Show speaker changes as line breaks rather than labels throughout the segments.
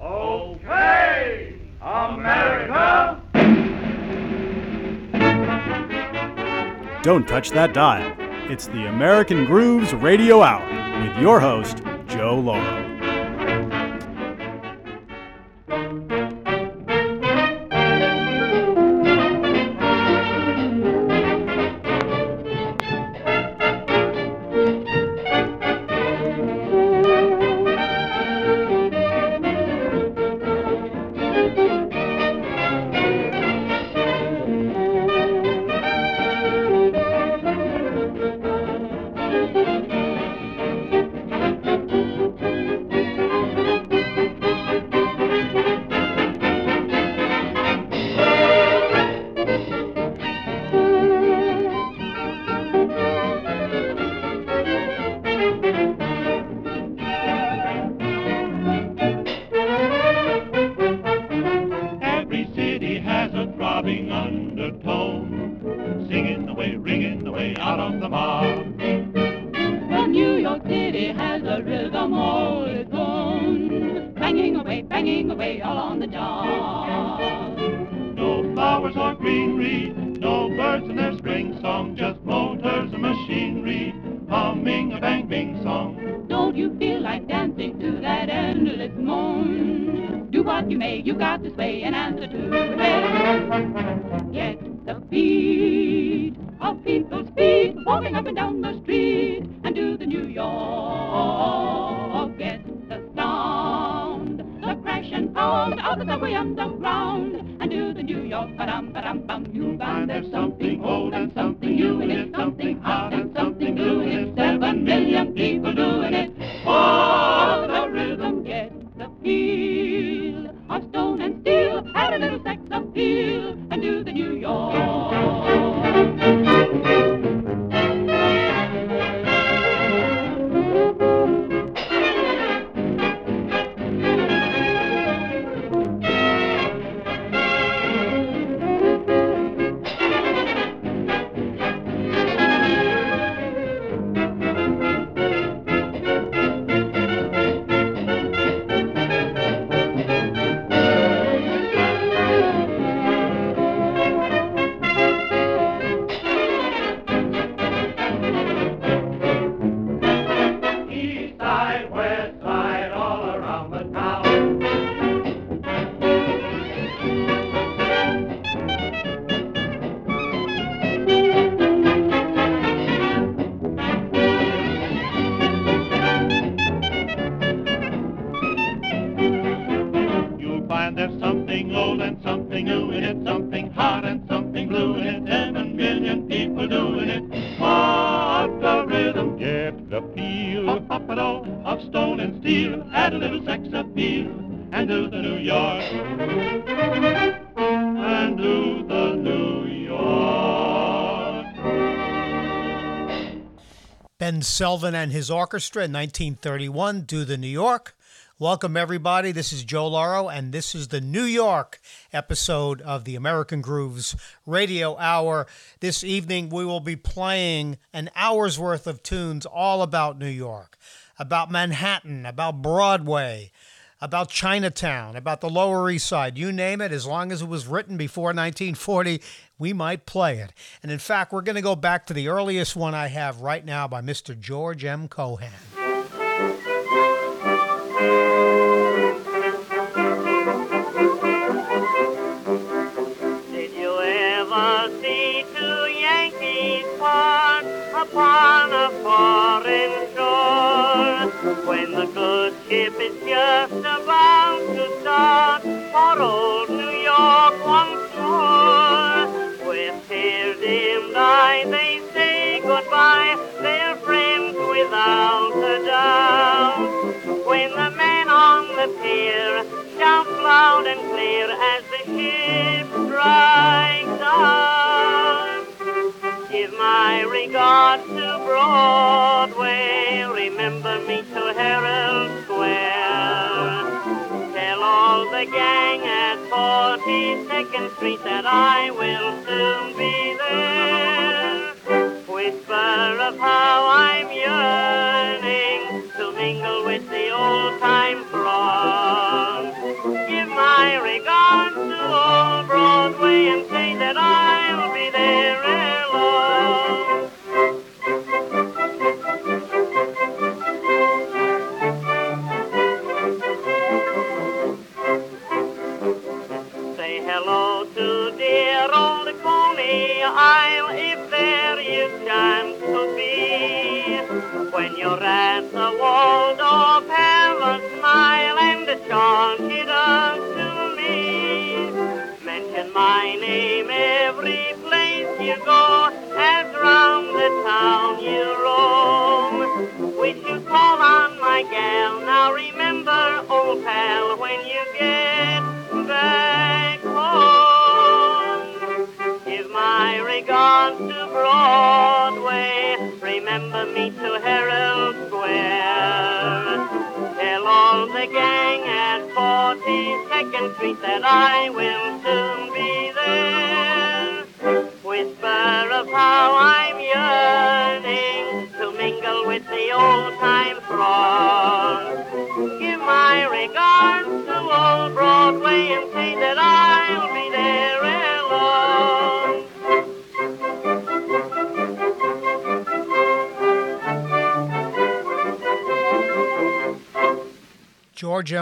Okay, America!
Don't touch that dial. It's the American Grooves Radio Hour with your host, Joe Lauro.
Get the beat of people's feet walking up and down the street and do the New York. Get the sound, the crash and pound of the subway underground and do the New York. Ba-dum, ba-dum, bum. You'll find there's something old and do the New York.
And do the New York.
Ben Selvin and his orchestra in 1931 do the New York. Welcome, everybody. This is Joe Lauro, and this is the New York episode of the American Grooves Radio Hour. This evening, we will be playing an hour's worth of tunes all about New York, about Manhattan, about Broadway, about Chinatown, about the Lower East Side, you name it, as long as it was written before 1940, we might play it. And in fact, we're going to go back to the earliest one I have right now by Mr. George M. Cohan.
Did you ever see two Yankees upon a foreign ship is just about to start for old New York once more. With tears dimmed eye they say goodbye, they're friends without a doubt. When the man on the pier shouts loud and clear as the ship strikes out. Give my regards to Broadway. Remember me to Herald Square. Tell all the gang at 42nd Street that I will soon be there. whisper of how I'm yearning to mingle with the old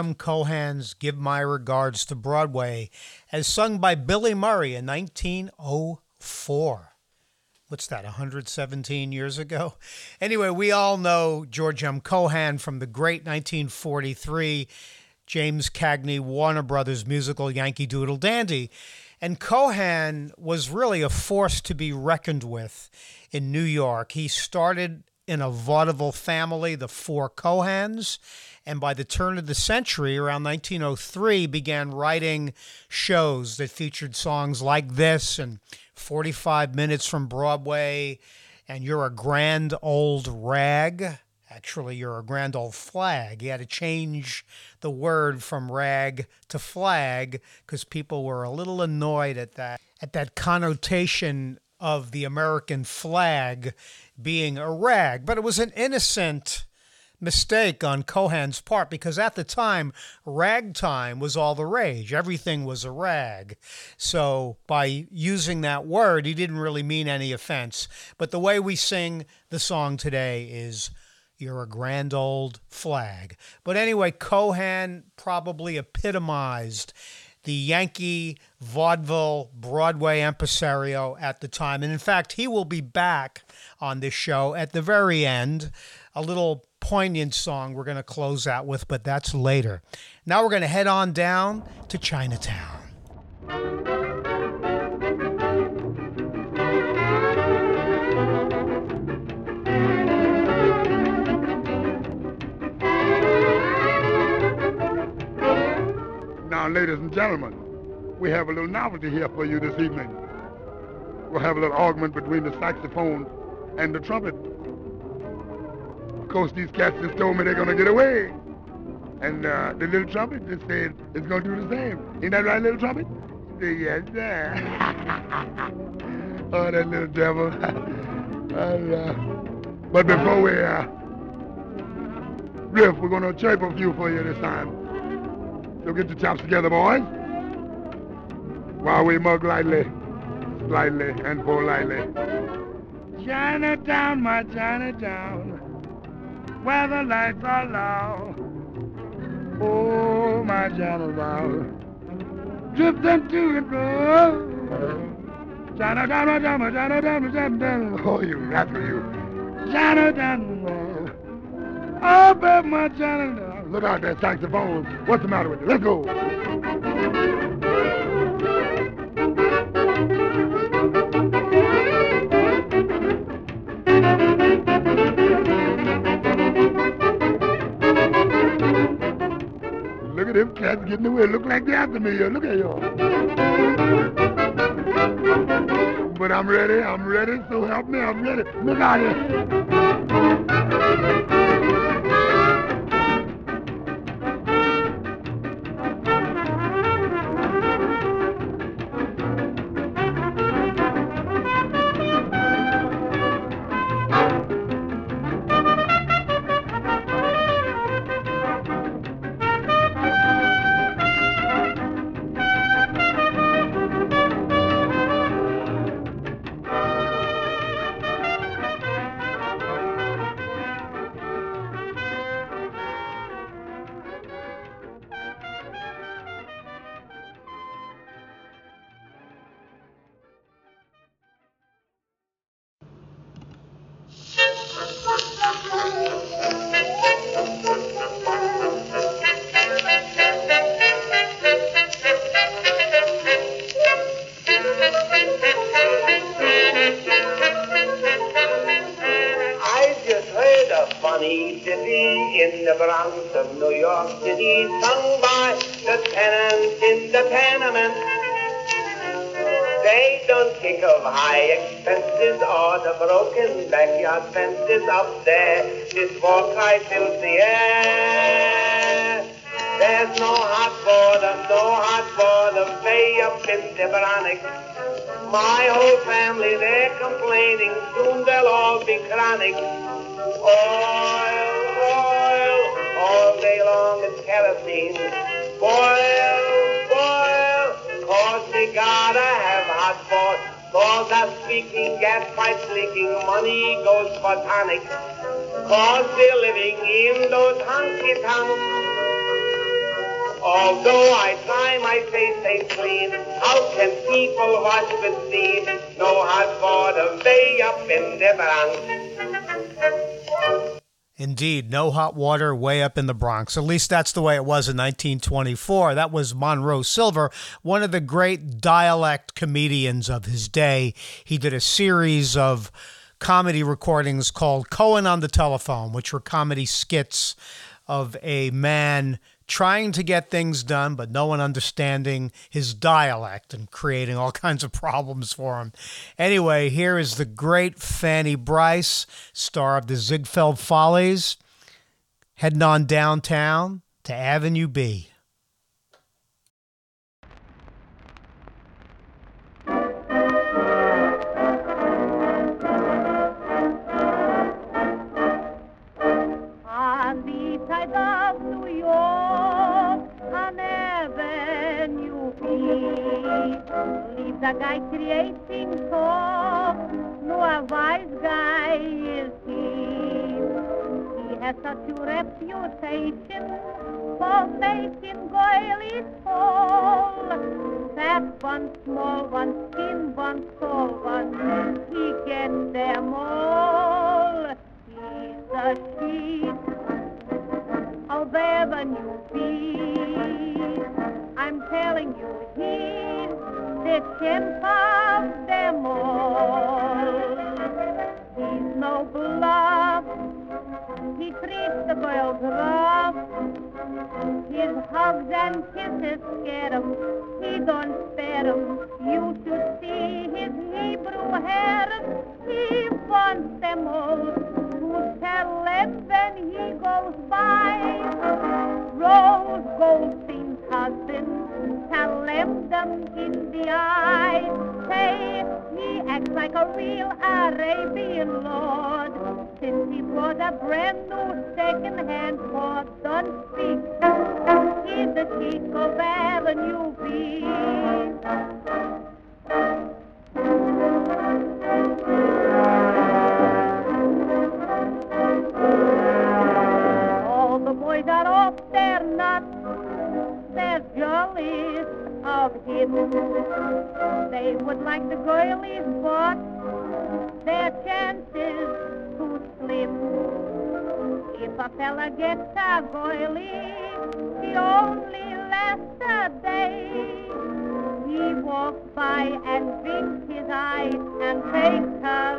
George M. Cohan's Give My Regards to Broadway, as sung by Billy Murray in 1904. What's that, 117 years ago? Anyway, we all know George M. Cohan from the great 1943 James Cagney Warner Brothers musical Yankee Doodle Dandy. And Cohan was really a force to be reckoned with in New York. He started in a vaudeville family, the Four Cohans, and by the turn of the century, around 1903, began writing shows that featured songs like this and 45 Minutes from Broadway and You're a Grand Old Rag. Actually, you're a grand old flag. He had to change the word from rag to flag because people were a little annoyed at that at that connotation of the American flag being a rag. But it was an innocent mistake on Cohan's part because at the time, ragtime was all the rage. Everything was a rag. So by using that word, he didn't really mean any offense. But the way we sing the song today is you're a grand old flag. But anyway, Cohan probably epitomized the Yankee vaudeville Broadway impresario at the time. And in fact, he will be back on this show at the very end. A little poignant song we're going to close out with, but that's later. Now we're going to head on down to Chinatown.
Now, ladies and gentlemen, we have a little novelty here for you this evening. We'll have a little argument between the saxophone and the trumpet. Course, these cats just told me they're going to get away. And uh, the little trumpet just said it's going to do the same. Ain't that right, little trumpet? Say, yes, sir. oh, that little devil. and, uh, but before we uh, riff, we're going to chirp a few for you this time. So get your chops together, boys. While we mug lightly, slightly, and politely. Chinatown, my Chinatown, where the lights are low. Oh, my Chinatown, drifting to and fro. Chinatown, my Chinatown, my Chinatown, my Chinatown. Oh, you rascal, you. Chinatown, oh, baby, my Chinatown. Look out that saxophone. What's the matter with you? Let's go. Look at them cats getting away. Look like they're after me. Look at y'all. But I'm ready. I'm ready. So help me. I'm ready. Look out here.
Tonic. Cause we're living in those honky tonks. Although I try my face ain't clean, how can people wash with steam? No hot water way up in the Bronx.
Indeed, no hot water way up in the Bronx. At least that's the way it was in 1924. That was Monroe Silver, one of the great dialect comedians of his day. He did a series of comedy recordings called Cohen on the Telephone, which were comedy skits of a man trying to get things done, but no one understanding his dialect and creating all kinds of problems for him. Anyway, here is the great Fanny Brice, star of the Ziegfeld Follies, heading on downtown to Avenue B.
a guy creating talk. No, a wise guy is he. He has such a reputation for making goilies fall. Fat one, small one, thin one, tall one, he gets them all. He's the sheep of Avenue B. I'm telling you, he's the champ of them all. He's no bluff. He treats the girls rough. His hugs and kisses scare 'em. Fella gets a girlie, he only lasts a day. He walks by and winks his eye and takes her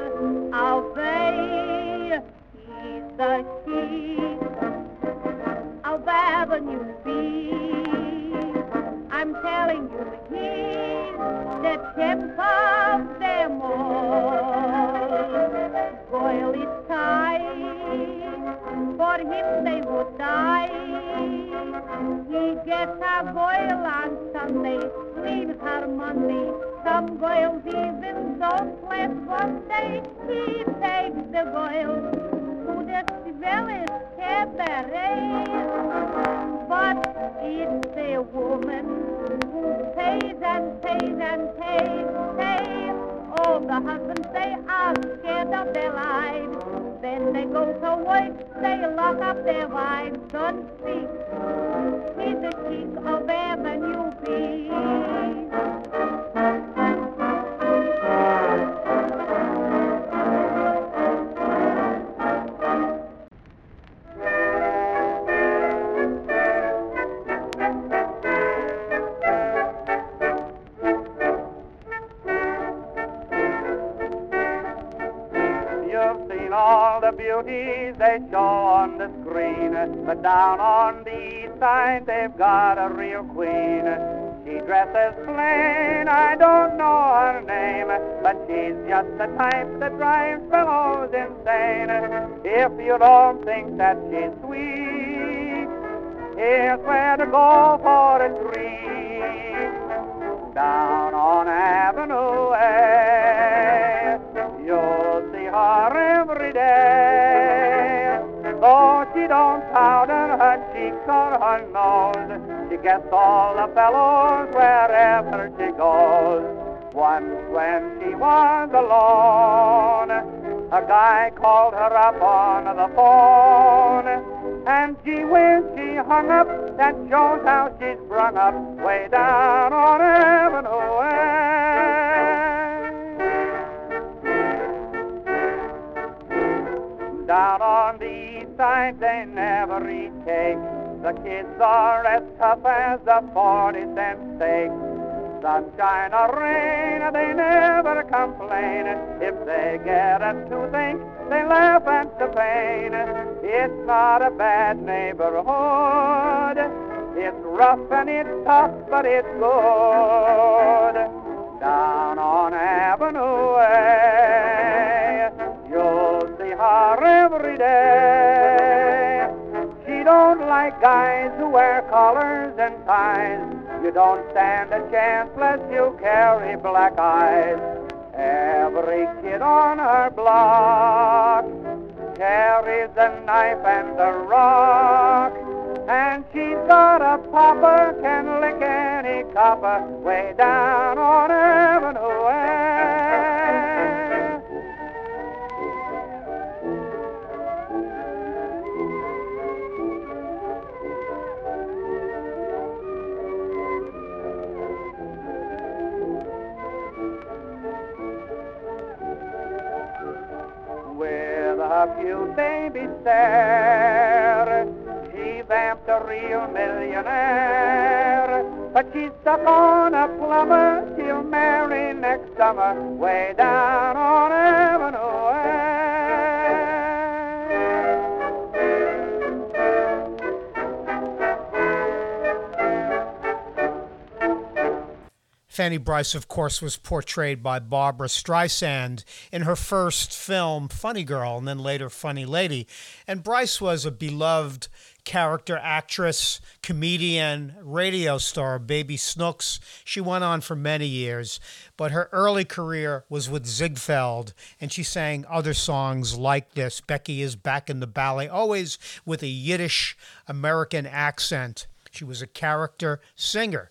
away. He's the chief of Avenue B. I'm telling you, he's the champ of them all. Tight, for him they would die. He gets a on Sunday, leaves her Monday. Some even don't. He takes the Goyle to the cabaret. Of their lives. Then they go to work, they lock up their wives. Don't speak. He's the king of Avenue
down on the east side, they've got a real queen. She dresses plain, I don't know her name, but she's just the type that drives fellows insane. If you don't think that she's sweet, here's where to go for a treat. Down on Avenue her she gets all the fellows wherever she goes. Once when she was alone, a guy called her up on the phone. And gee whiz, she hung up, that shows how she's brung up way down on Avenue. Down on the east side, they never eat cake. Eh? The kids are as tough as a 40 cent steak. Sunshine or rain, they never complain. If they get a toothache, they laugh at the pain. It's not a bad neighborhood. It's rough and it's tough, but it's good. Down on Avenue A, like guys who wear collars and ties. You don't stand a chance unless you carry black eyes. Every kid on her block carries a knife and a rock. And she's got a popper, can lick any copper way down on Avenue a few babies there. She vamped a real millionaire, but she's stuck on a plumber she'll marry next summer, way down on Avenue
Fanny Brice, of course, was portrayed by Barbra Streisand in her first film, Funny Girl, and then later Funny Lady. And Brice was a beloved character actress, comedian, radio star, Baby Snooks. She went on for many years, but her early career was with Ziegfeld, and she sang other songs like this Becky is Back in the Ballet, always with a Yiddish American accent. She was a character singer.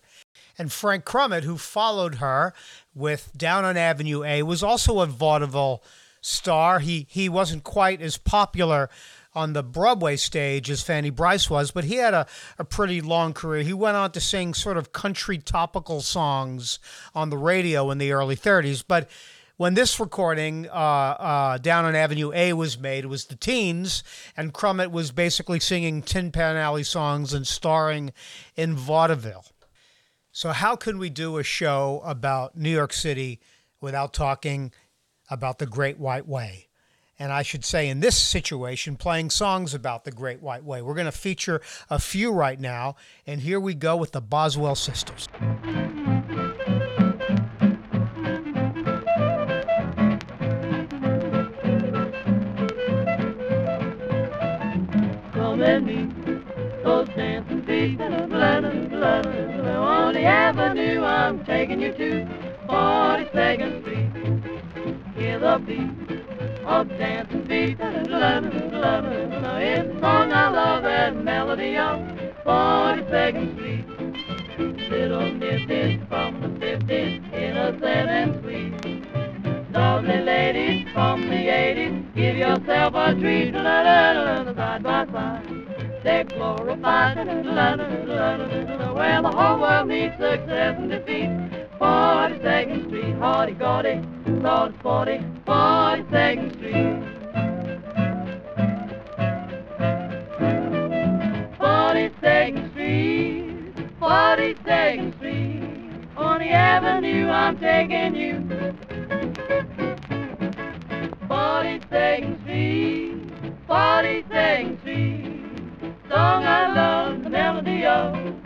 And Frank Crumit, who followed her with Down on Avenue A, was also a vaudeville star. He he wasn't quite as popular on the Broadway stage as Fanny Brice was, but he had a, a pretty long career. He went on to sing sort of country topical songs on the radio in the early 30s. But when this recording, uh, uh, Down on Avenue A, was made, it was the teens, and Crumit was basically singing Tin Pan Alley songs and starring in vaudeville. So, how can we do a show about New York City without talking about the Great White Way? And I should say, in this situation, playing songs about the Great White Way. We're going to feature a few right now. And here we go with the Boswell Sisters.
Come and meet those dancing feet. Blah, on the avenue, I'm taking you to 42nd Street. Hear the beat of dancing feet. It's a song I love, that melody of 42nd Street. Little nifties from the 50s, innocent and sweet. Lovely ladies from the 80s, give yourself a treat. Side by side. They're glorified, where the whole world needs success and defeat. 42nd Street, hardy gaudy, salt sporty, 42nd Street. 42nd Street, 42nd Street, on the avenue I'm taking you. 42nd Street, In song I love, the melody of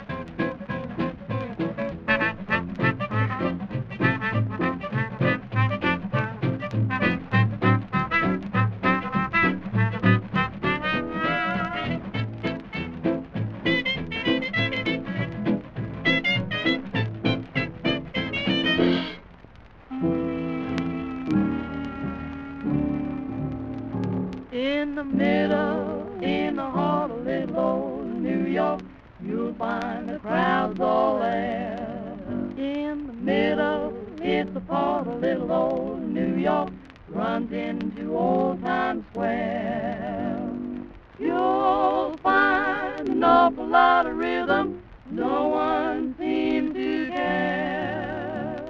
runs into old Times Square. You'll find an awful lot of rhythm, no one seems to care.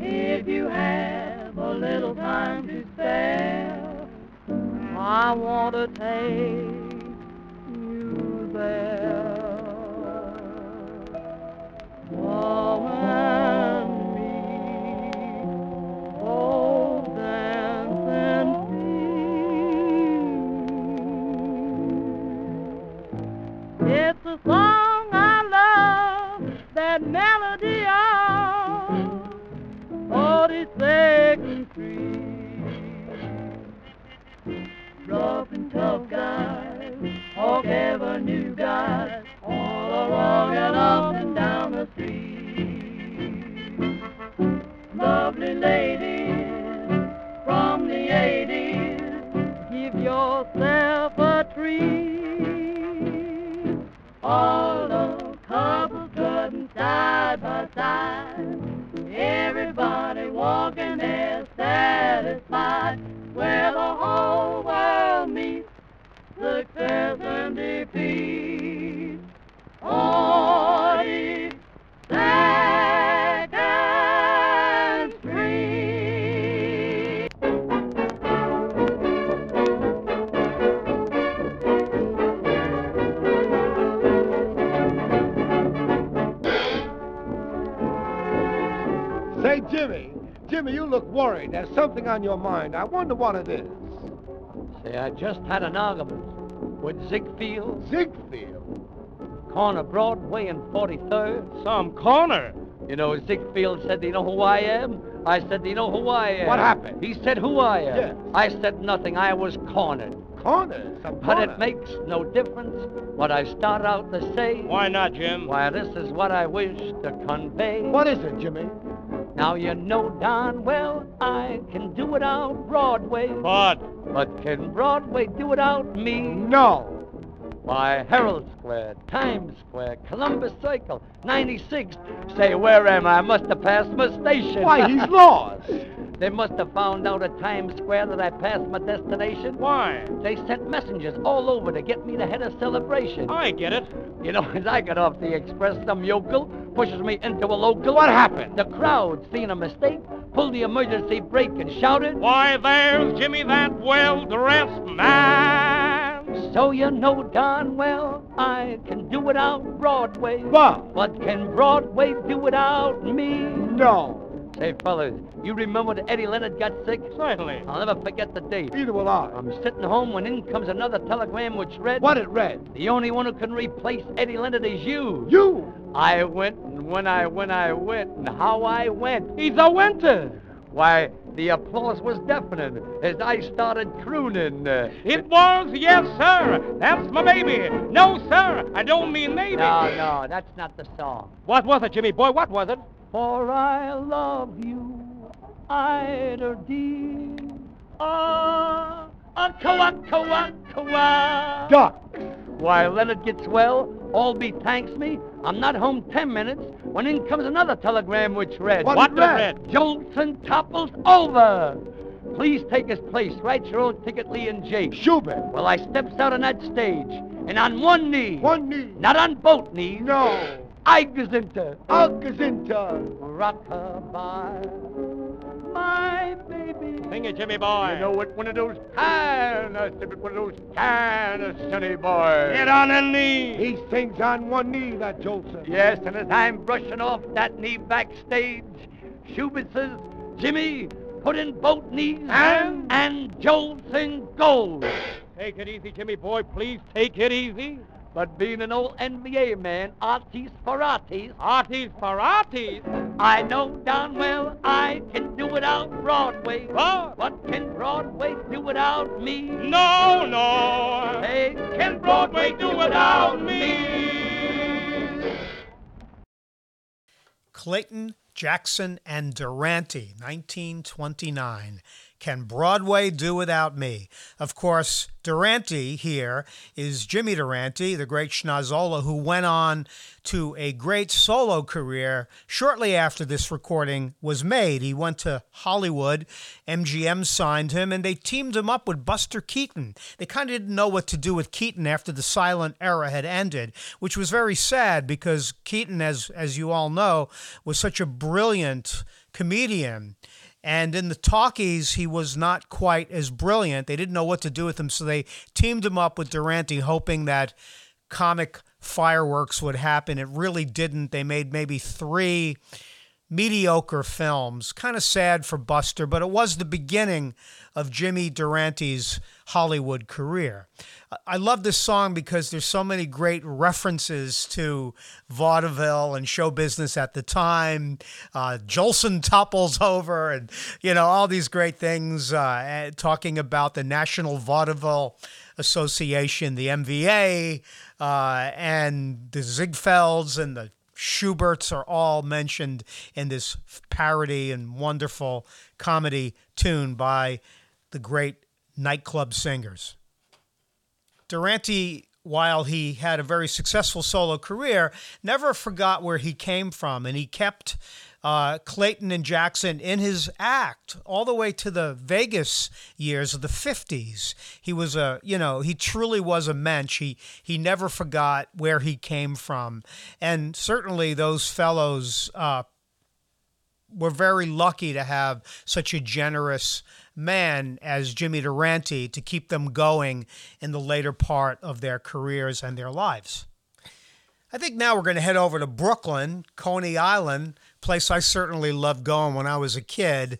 If you have a little time to spare, I want to take you there.
On your mind. I wonder what it is.
Say, I just had an argument with Ziegfeld.
Ziegfeld?
Corner Broadway and 43rd.
Some corner.
You know, Ziegfeld said, Do you know who I am? I said, Do you know who I am?
What happened?
He said, Who I am?
Yes.
I said nothing. I was cornered.
Corner? Some
But
corner.
it makes no difference what I start out to say.
Why not, Jim?
Why, this is what I wish to convey.
What is it, Jimmy?
Now you know darn well I can do it out Broadway.
But
But can Broadway do it out me?
No.
Why, Herald Square, Times Square, Columbus Circle, 96. Say, where am I? I must have passed my station.
Why, he's lost.
they must have found out at Times Square that I passed my destination.
why?
They sent messengers all over to get me to head a celebration.
I get it.
You know, as I got off the express, some yokel pushes me into a local.
What happened?
The crowd, seeing a mistake, pulled the emergency brake and shouted,
Why, there's Jimmy, that well-dressed man.
So you know darn well I can do without Broadway.
What?
But can Broadway do without me?
no.
Say, fellas, you remember that Eddie Leonard got sick?
Certainly.
I'll never forget the date.
Neither will I.
I'm sitting home when in comes another telegram which read,
What it read?
The only one who can replace Eddie Leonard is you.
You.
I went, and when I when I went, and how I went.
He's a winter.
Why, the applause was deafening as I started crooning.
It was, yes, sir. That's my baby. No, sir, I don't mean maybe.
no, no, that's not the song.
What was it, Jimmy boy? What was it?
For I love you, Ida D. Ah, a kawa kawa kawa.
Duck.
Why, Leonard gets well, Albee thanks me. I'm not home ten minutes when in comes another telegram which read,
What
What
read?
Jolson topples over. Please take his place. Write your own ticket, Lee and Jake.
Shubert.
Well, I steps out on that stage, and on one knee,
One knee.
not on both knees,
No.
I gazinta.
Alcazinta.
Rockabye, my baby.
Sing it, Jimmy boy.
You know it, one of those kind of, one of those kind of sunny boys.
Get on a knee.
He sings on one knee, that Jolson.
Yes, and as I'm brushing off that knee backstage, Shubert says, Jimmy, put in both knees
And?
and Jolson goes.
Take it easy, Jimmy boy. Please take it easy.
But being an old NVA man, artis for artis,
Arties for arties.
I know darn well I can do without Broadway.
What?
What can Broadway do without me?
No, no.
Hey,
Can Broadway do without me?
Clayton, Jackson, and Durante, 1929. Can Broadway Do Without Me? Of course, Durante here is Jimmy Durante, the great Schnozzola, who went on to a great solo career shortly after this recording was made. He went to Hollywood, MGM signed him, and they teamed him up with Buster Keaton. They kind of didn't know what to do with Keaton after the silent era had ended, which was very sad because Keaton, as, as you all know, was such a brilliant comedian. And in the talkies, he was not quite as brilliant. They didn't know what to do with him, so they teamed him up with Durante, hoping that comic fireworks would happen. It really didn't. They made maybe three mediocre films. Kind of sad for Buster, but it was the beginning of Jimmy Durante's Hollywood career. I love this song because there's so many great references to vaudeville and show business at the time. Uh, Jolson topples over, and you know all these great things. Uh, talking about the National Vaudeville Association, the NVA, uh, and the Ziegfelds and the Shuberts are all mentioned in this parody and wonderful comedy tune by the great nightclub singers. Durante, while he had a very successful solo career, never forgot where he came from, and he kept uh, Clayton and Jackson in his act all the way to the Vegas years of the 50s. He was a, you know, he truly was a mensch. He, he never forgot where he came from. And certainly those fellows uh, were very lucky to have such a generous man as Jimmy Durante to keep them going in the later part of their careers and their lives. I think now we're going to head over to Brooklyn, Coney Island, place I certainly loved going when I was a kid.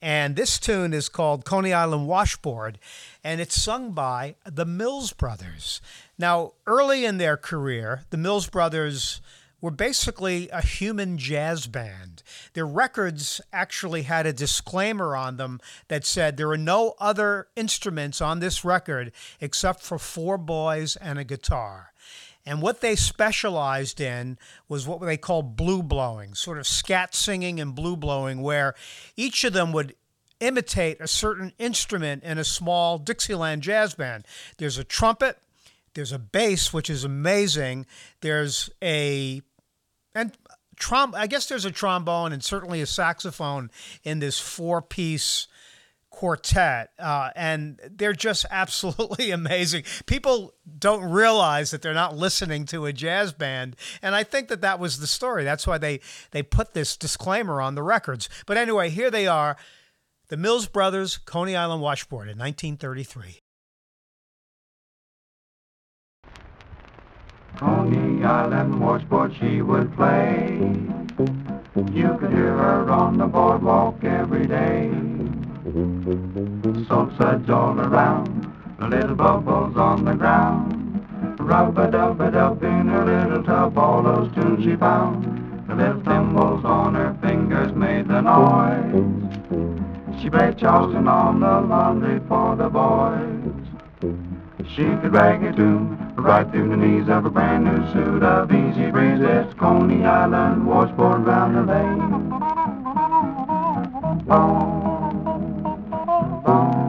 And this tune is called Coney Island Washboard, and it's sung by the Mills Brothers. Now, early in their career, the Mills Brothers were basically a human jazz band. Their records actually had a disclaimer on them that said there are no other instruments on this record except for four boys and a guitar. And what they specialized in was what they called blue blowing, sort of scat singing and blue blowing, where each of them would imitate a certain instrument in a small Dixieland jazz band. There's a trumpet, there's a bass, which is amazing. There's a and trom I guess there's a trombone and certainly a saxophone in this four-piece quartet, uh, and they're just absolutely amazing. People don't realize that they're not listening to a jazz band, and I think that that was the story. That's why they they put this disclaimer on the records. But anyway, here they are, the Mills Brothers, Coney Island Washboard in 1933.
Coney Island washboard she would play. You could hear her on the boardwalk every day. Salt suds all around, little bubbles on the ground. Rub-a-dub-a-dub in her little tub, all those tunes she found. The little thimbles on her fingers made the noise. She played Charleston on the laundry for the boys. She could rag a tune right through the knees of a brand new suit of easy breezes, Coney Island washboard round the lane. Boom, Coney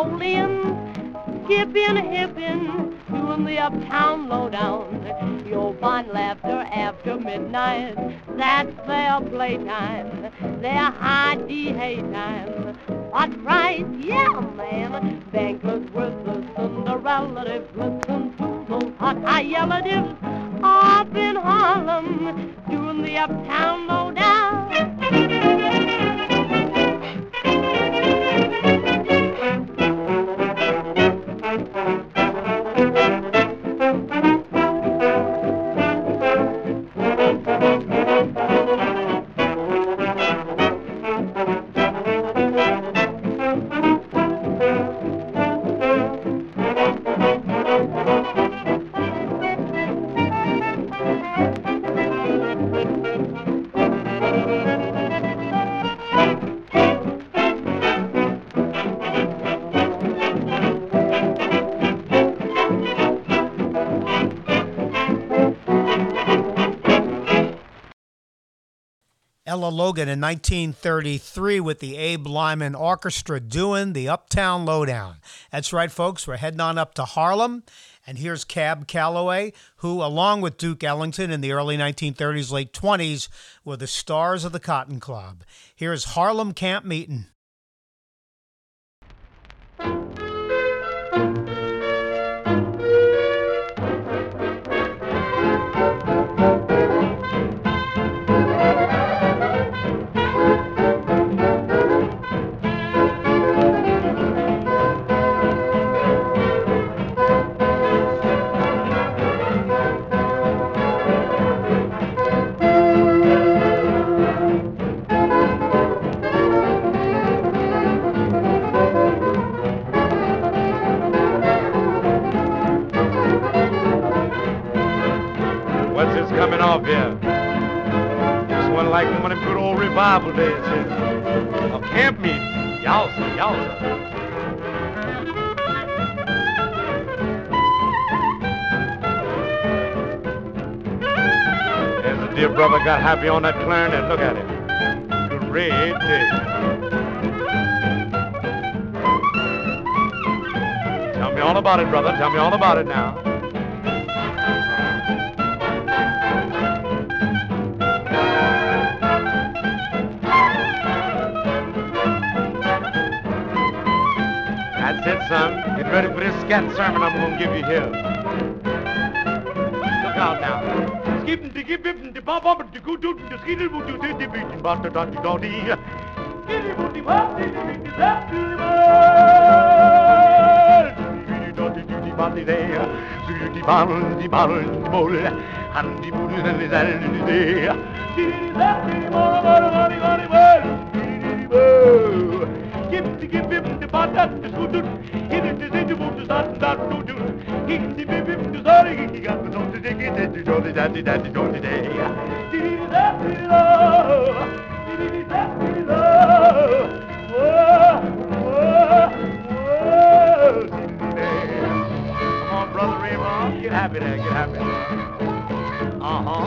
Creoleans skipping, hipping, doing the uptown lowdown. You'll find laughter after midnight, that's their playtime, their high D time. What price? Yeah, man. Bankers versus Cinderella relatives. Listen to those hot high relatives up in Harlem doing the uptown
Logan in 1933 with the Abe Lyman Orchestra doing the Uptown Lowdown. That's right, folks. We're heading on up to Harlem. And here's Cab Calloway, who, along with Duke Ellington in the early 1930s, late 20s, were the stars of the Cotton Club. Here's Harlem Camp Meeting.
Like one of them good old revival days. A camp meeting. Yowza, yowza. There's the dear brother got happy on that clarinet. Look at him. Great day. Tell me all about it, brother. Tell me all about it now. Ready for this sermon I'm gonna give you here. Look out now. Skipping to give him the up to the boot to the but. Skittle the bowl. And and the day. Skitty left to the ball. Give dandy dandy do day. Come on, brother Raymond, get happy there, get happy. Uh huh.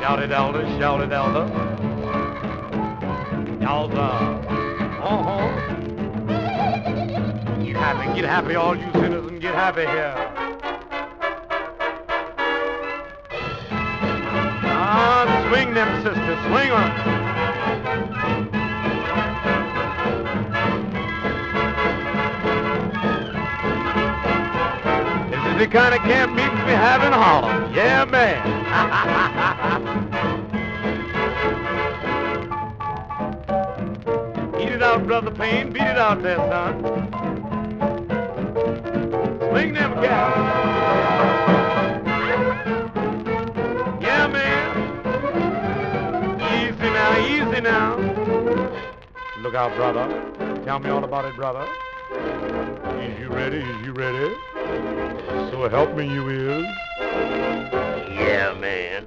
Shout it, elder, shout it, elder. Elder. Uh huh. Get happy, get happy, all you sinners, and get happy here. Swing them, sisters, swing 'em. This is the kind of camp meetings we have in Harlem. Yeah, man. Beat it out, brother Payne. Beat it out there, son. Swing them cats. Easy now. Look out, brother. Tell me all about it, brother. Is you ready? Is you ready? So help me, you is. Yeah, man.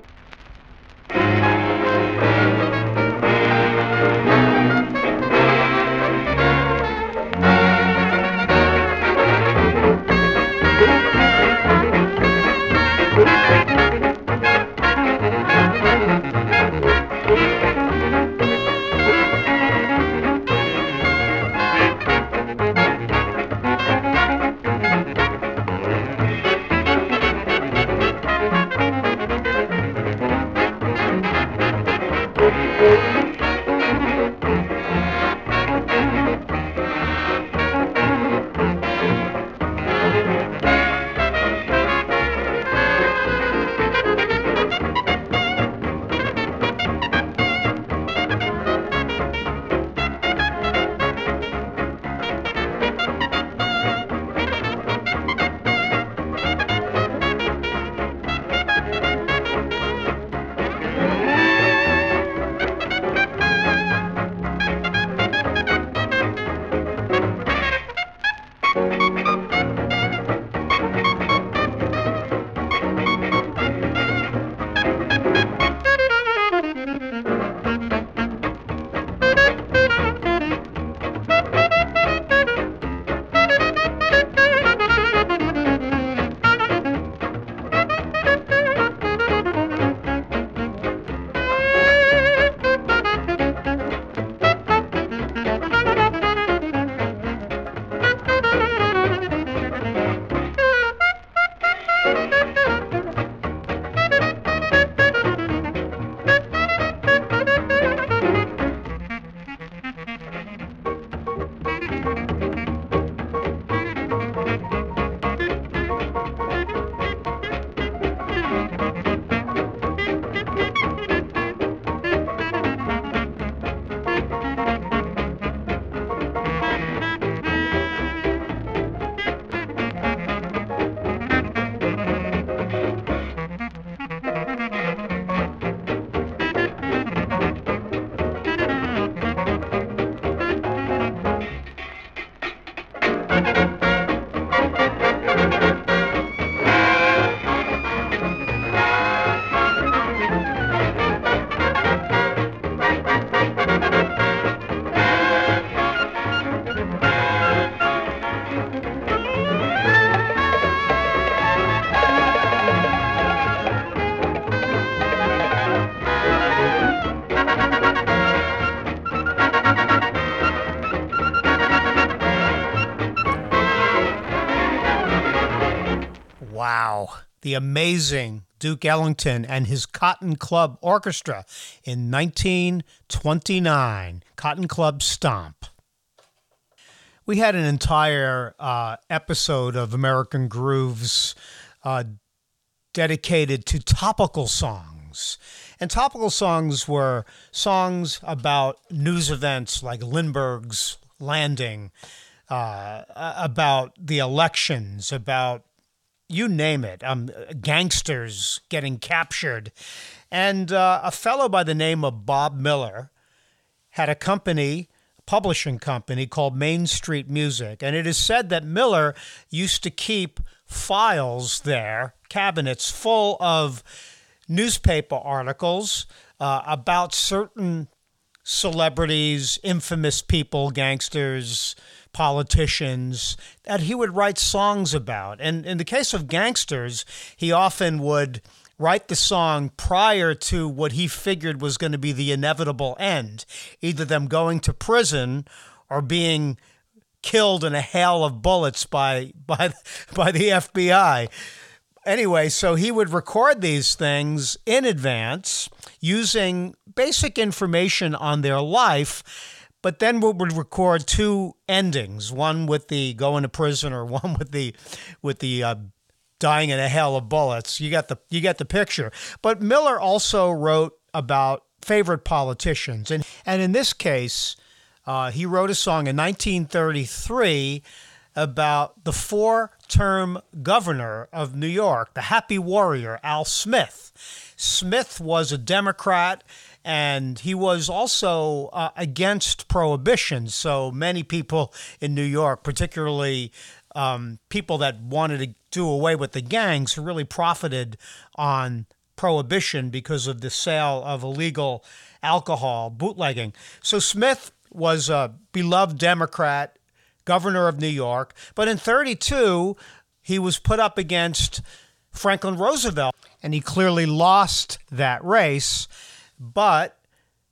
The amazing Duke Ellington and his Cotton Club Orchestra in 1929. Cotton Club Stomp. We had an entire uh, episode of American Grooves uh, dedicated to topical songs. And topical songs were songs about news events like Lindbergh's landing, uh, about the elections, about you name it, um, gangsters getting captured. And uh, a fellow by the name of Bob Miller had a company, a publishing company called Main Street Music. And it is said that Miller used to keep files there, cabinets full of newspaper articles uh, about certain celebrities, infamous people, gangsters, politicians that he would write songs about. And in the case of gangsters, he often would write the song prior to what he figured was going to be the inevitable end, either them going to prison or being killed in a hail of bullets by by by the FBI. Anyway, so he would record these things in advance using basic information on their life, but then we would record two endings, one with the going to prison or one with the with the uh, dying in a hail of bullets. You got the you get the picture. But Miller also wrote about favorite politicians, and and in this case, uh, he wrote a song in 1933 about the four-term governor of New York, the Happy Warrior, Al Smith. Smith was a Democrat. And he was also uh, against prohibition. So many people in New York, particularly um, people that wanted to do away with the gangs really profited on prohibition because of the sale of illegal alcohol, bootlegging. So Smith was a beloved Democrat, governor of New York, but in 32, he was put up against Franklin Roosevelt, and he clearly lost that race. But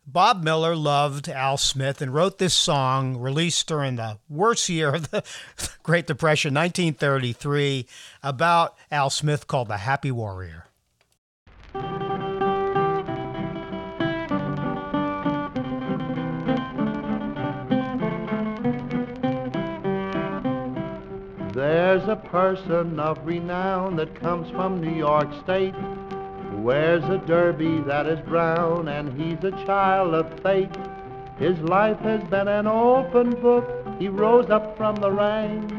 Bob Miller loved Al Smith and wrote this song, released during the worst year of the Great Depression, 1933, about Al Smith called The Happy Warrior.
There's a person of renown that comes from New York State wears a derby that is brown, and he's a child of fate. His life has been an open book. He rose up from the ranks.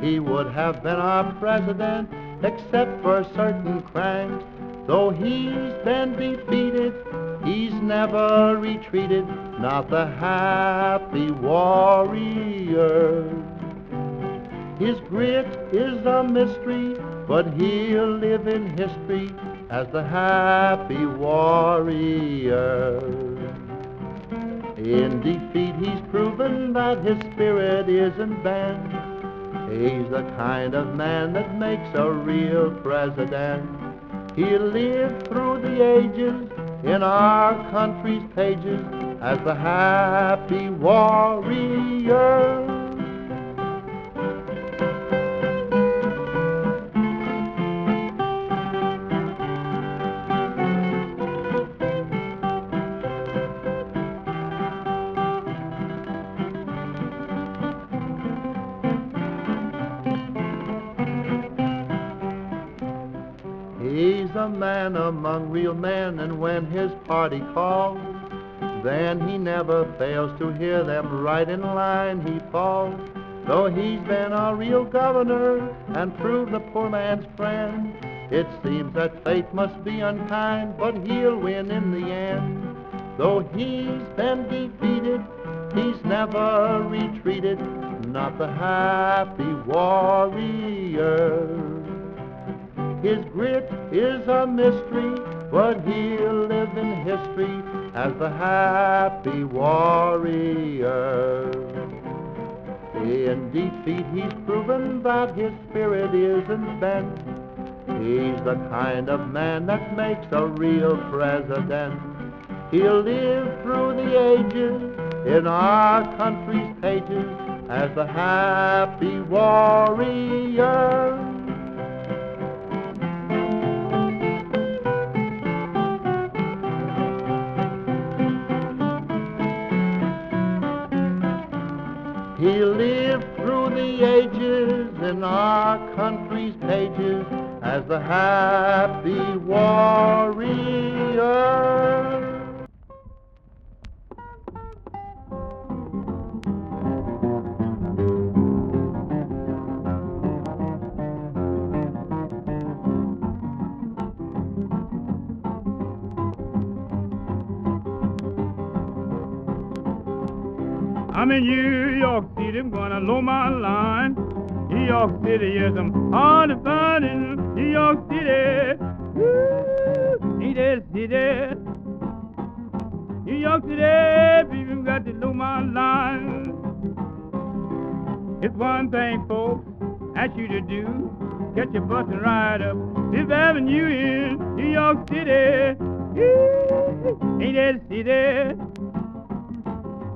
He would have been our president, except for certain cranks. Though he's been defeated, he's never retreated. Not the happy warrior. His grit is a mystery, but he'll live in history as the happy warrior. In defeat, he's proven that his spirit isn't bent. He's the kind of man that makes a real president. He'll live through the ages in our country's pages as the happy warrior. Real man, and when his party calls, then he never fails to hear them right in line he falls. Though he's been a real governor and proved the poor man's friend, it seems that fate must be unkind, but he'll win in the end. Though he's been defeated, he's never retreated, not the happy warrior. His grit is a mystery, but he'll live in history as the happy warrior. In defeat, he's proven that his spirit isn't bent. He's the kind of man that makes a real president. He'll live through the ages in our country's pages as the happy warrior. In our country's pages as the happy warrior.
I'm in New York City, I'm gonna low my line. New York City, yes, I'm hard to find in New York City. Woo, need that city. New York City, people got to know my line. It's one thing, folks, ask you to do. Get your bus and ride up Fifth Avenue in New York City. Ain't that city?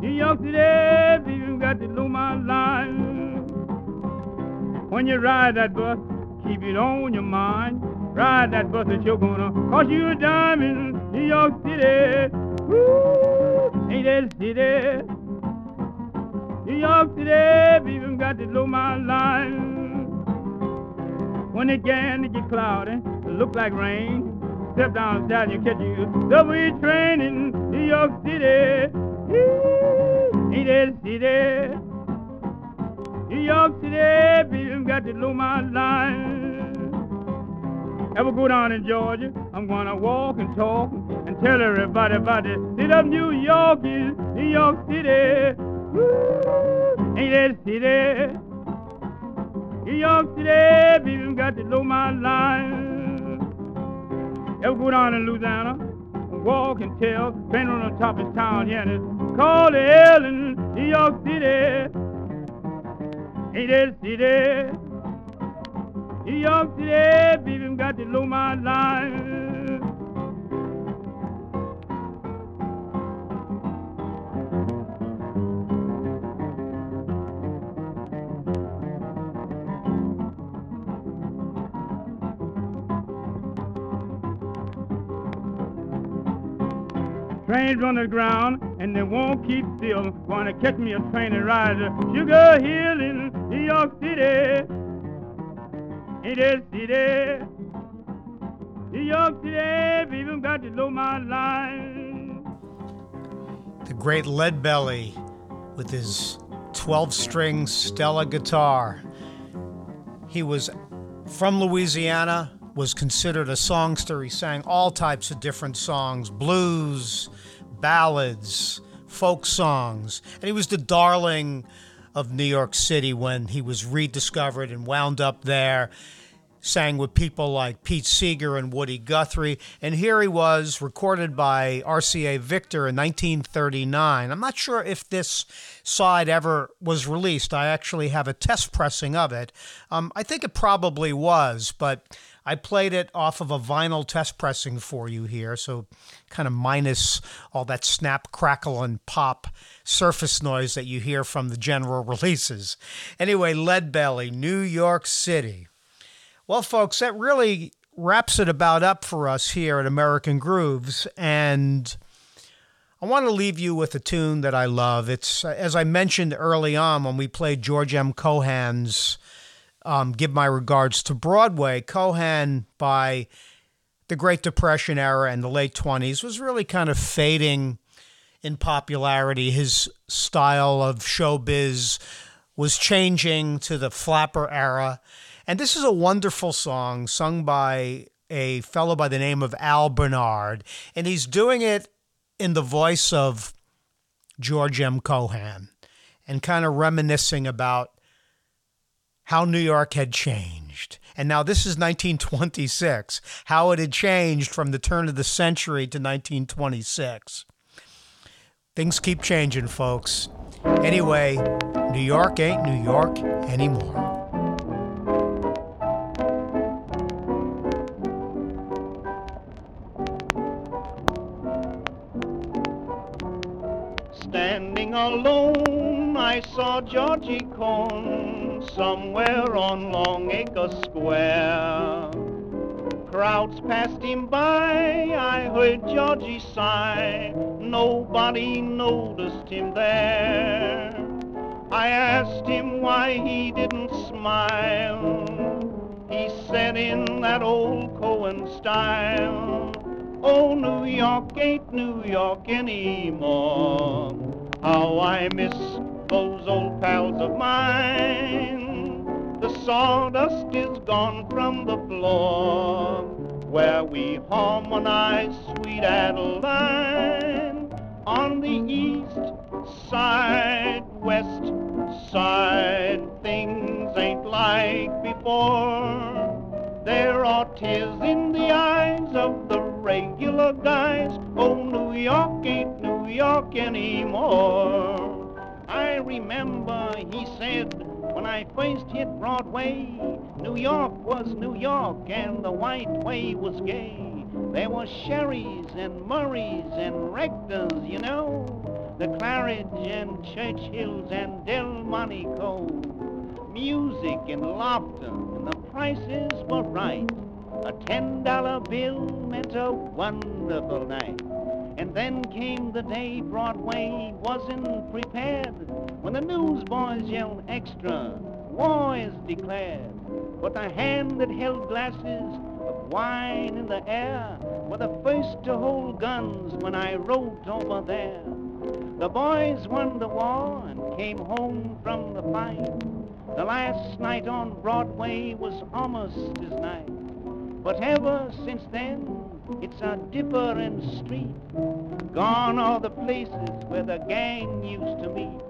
New York City, you got the Loma line. When you ride that bus, keep it on your mind. Ride that bus that you're gonna cost you a dime in New York City. Woo, ain't that city? New York City, even got the Loma line. When it began to get cloudy, it look like rain. Step down south, you catch you subway train in New York City. Ain't that city? New York City, even got the Loma line. Ever go down in Georgia? I'm gonna walk and talk and tell everybody about the city of New York is New York City. Woo, ain't that city? New York City, even got the Loma line. Ever go down in Louisiana? Walk and tell, been on the top of town here and it's called in New York City. Ain't city? New York City, even got to the Loma line. Trains run the ground and they won't keep still. Wanna catch me a train and ride to Sugar Hill New York City. City? New York City, got to my line.
The great Lead Belly with his 12 string Stella guitar. He was from Louisiana, was considered a songster. He sang all types of different songs blues, ballads, folk songs. And he was the darling of New York City when he was rediscovered and wound up there. Sang with people like Pete Seeger and Woody Guthrie. And here he was, recorded by RCA Victor in 1939. I'm not sure if this side ever was released. I actually have a test pressing of it. Um, I think it probably was, but I played it off of a vinyl test pressing for you here, so kind of minus all that snap, crackle, and pop surface noise that you hear from the general releases. Anyway, Lead Belly, New York City. Well, folks, that really wraps it about up for us here at American Grooves, and I want to leave you with a tune that I love. It's, uh, as I mentioned early on when we played George M. Cohan's um, Give My Regards to Broadway, Cohan by the Great Depression era and the late 20s, was really kind of fading in popularity. His style of showbiz was changing to the flapper era. And this is a wonderful song sung by a fellow by the name of Al Bernard. And he's doing it in the voice of George M. Cohan and kind of reminiscing about how New York had changed. And now this is 1926, how it had changed from the turn of the century to 1926. Things keep changing, folks. Anyway, New York ain't New York anymore.
Standing alone, I saw Georgie Cohan somewhere on Longacre Square. Crowds passed him by, I heard Georgie sigh. Nobody noticed him there. I asked him why he didn't smile. He said in that old Cohan style, Oh, New York ain't New York anymore. How I miss those old pals of mine. Sawdust is gone from the floor where we harmonize sweet Adeline on the east side, west side. Things ain't like before. There are tears in the eyes of the regular guys. Oh, New York ain't New York anymore. I remember he said I first hit Broadway, New York was New York and the white way was gay. There were Sherrys and Murrays and Rectors, you know, the Claridge and Churchills and Delmonico. Music and laughter and the prices were right. A ten dollar bill meant a wonderful night. And then came the day Broadway wasn't prepared when the newsboys yelled extra, war is declared. But the hand that held glasses of wine in the air were the first to hold guns when I rode over there. The boys won the war and came home from the fight. The last night on Broadway was almost as nice. But ever since then, it's a different street. Gone are the places where the gang used to meet.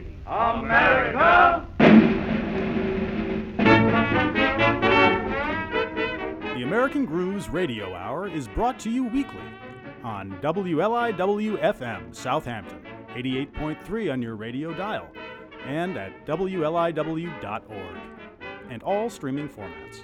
America.
The American Grooves Radio Hour is brought to you weekly on WLIW FM Southampton, 88.3 on your radio dial, and at WLIW.org, and all streaming formats.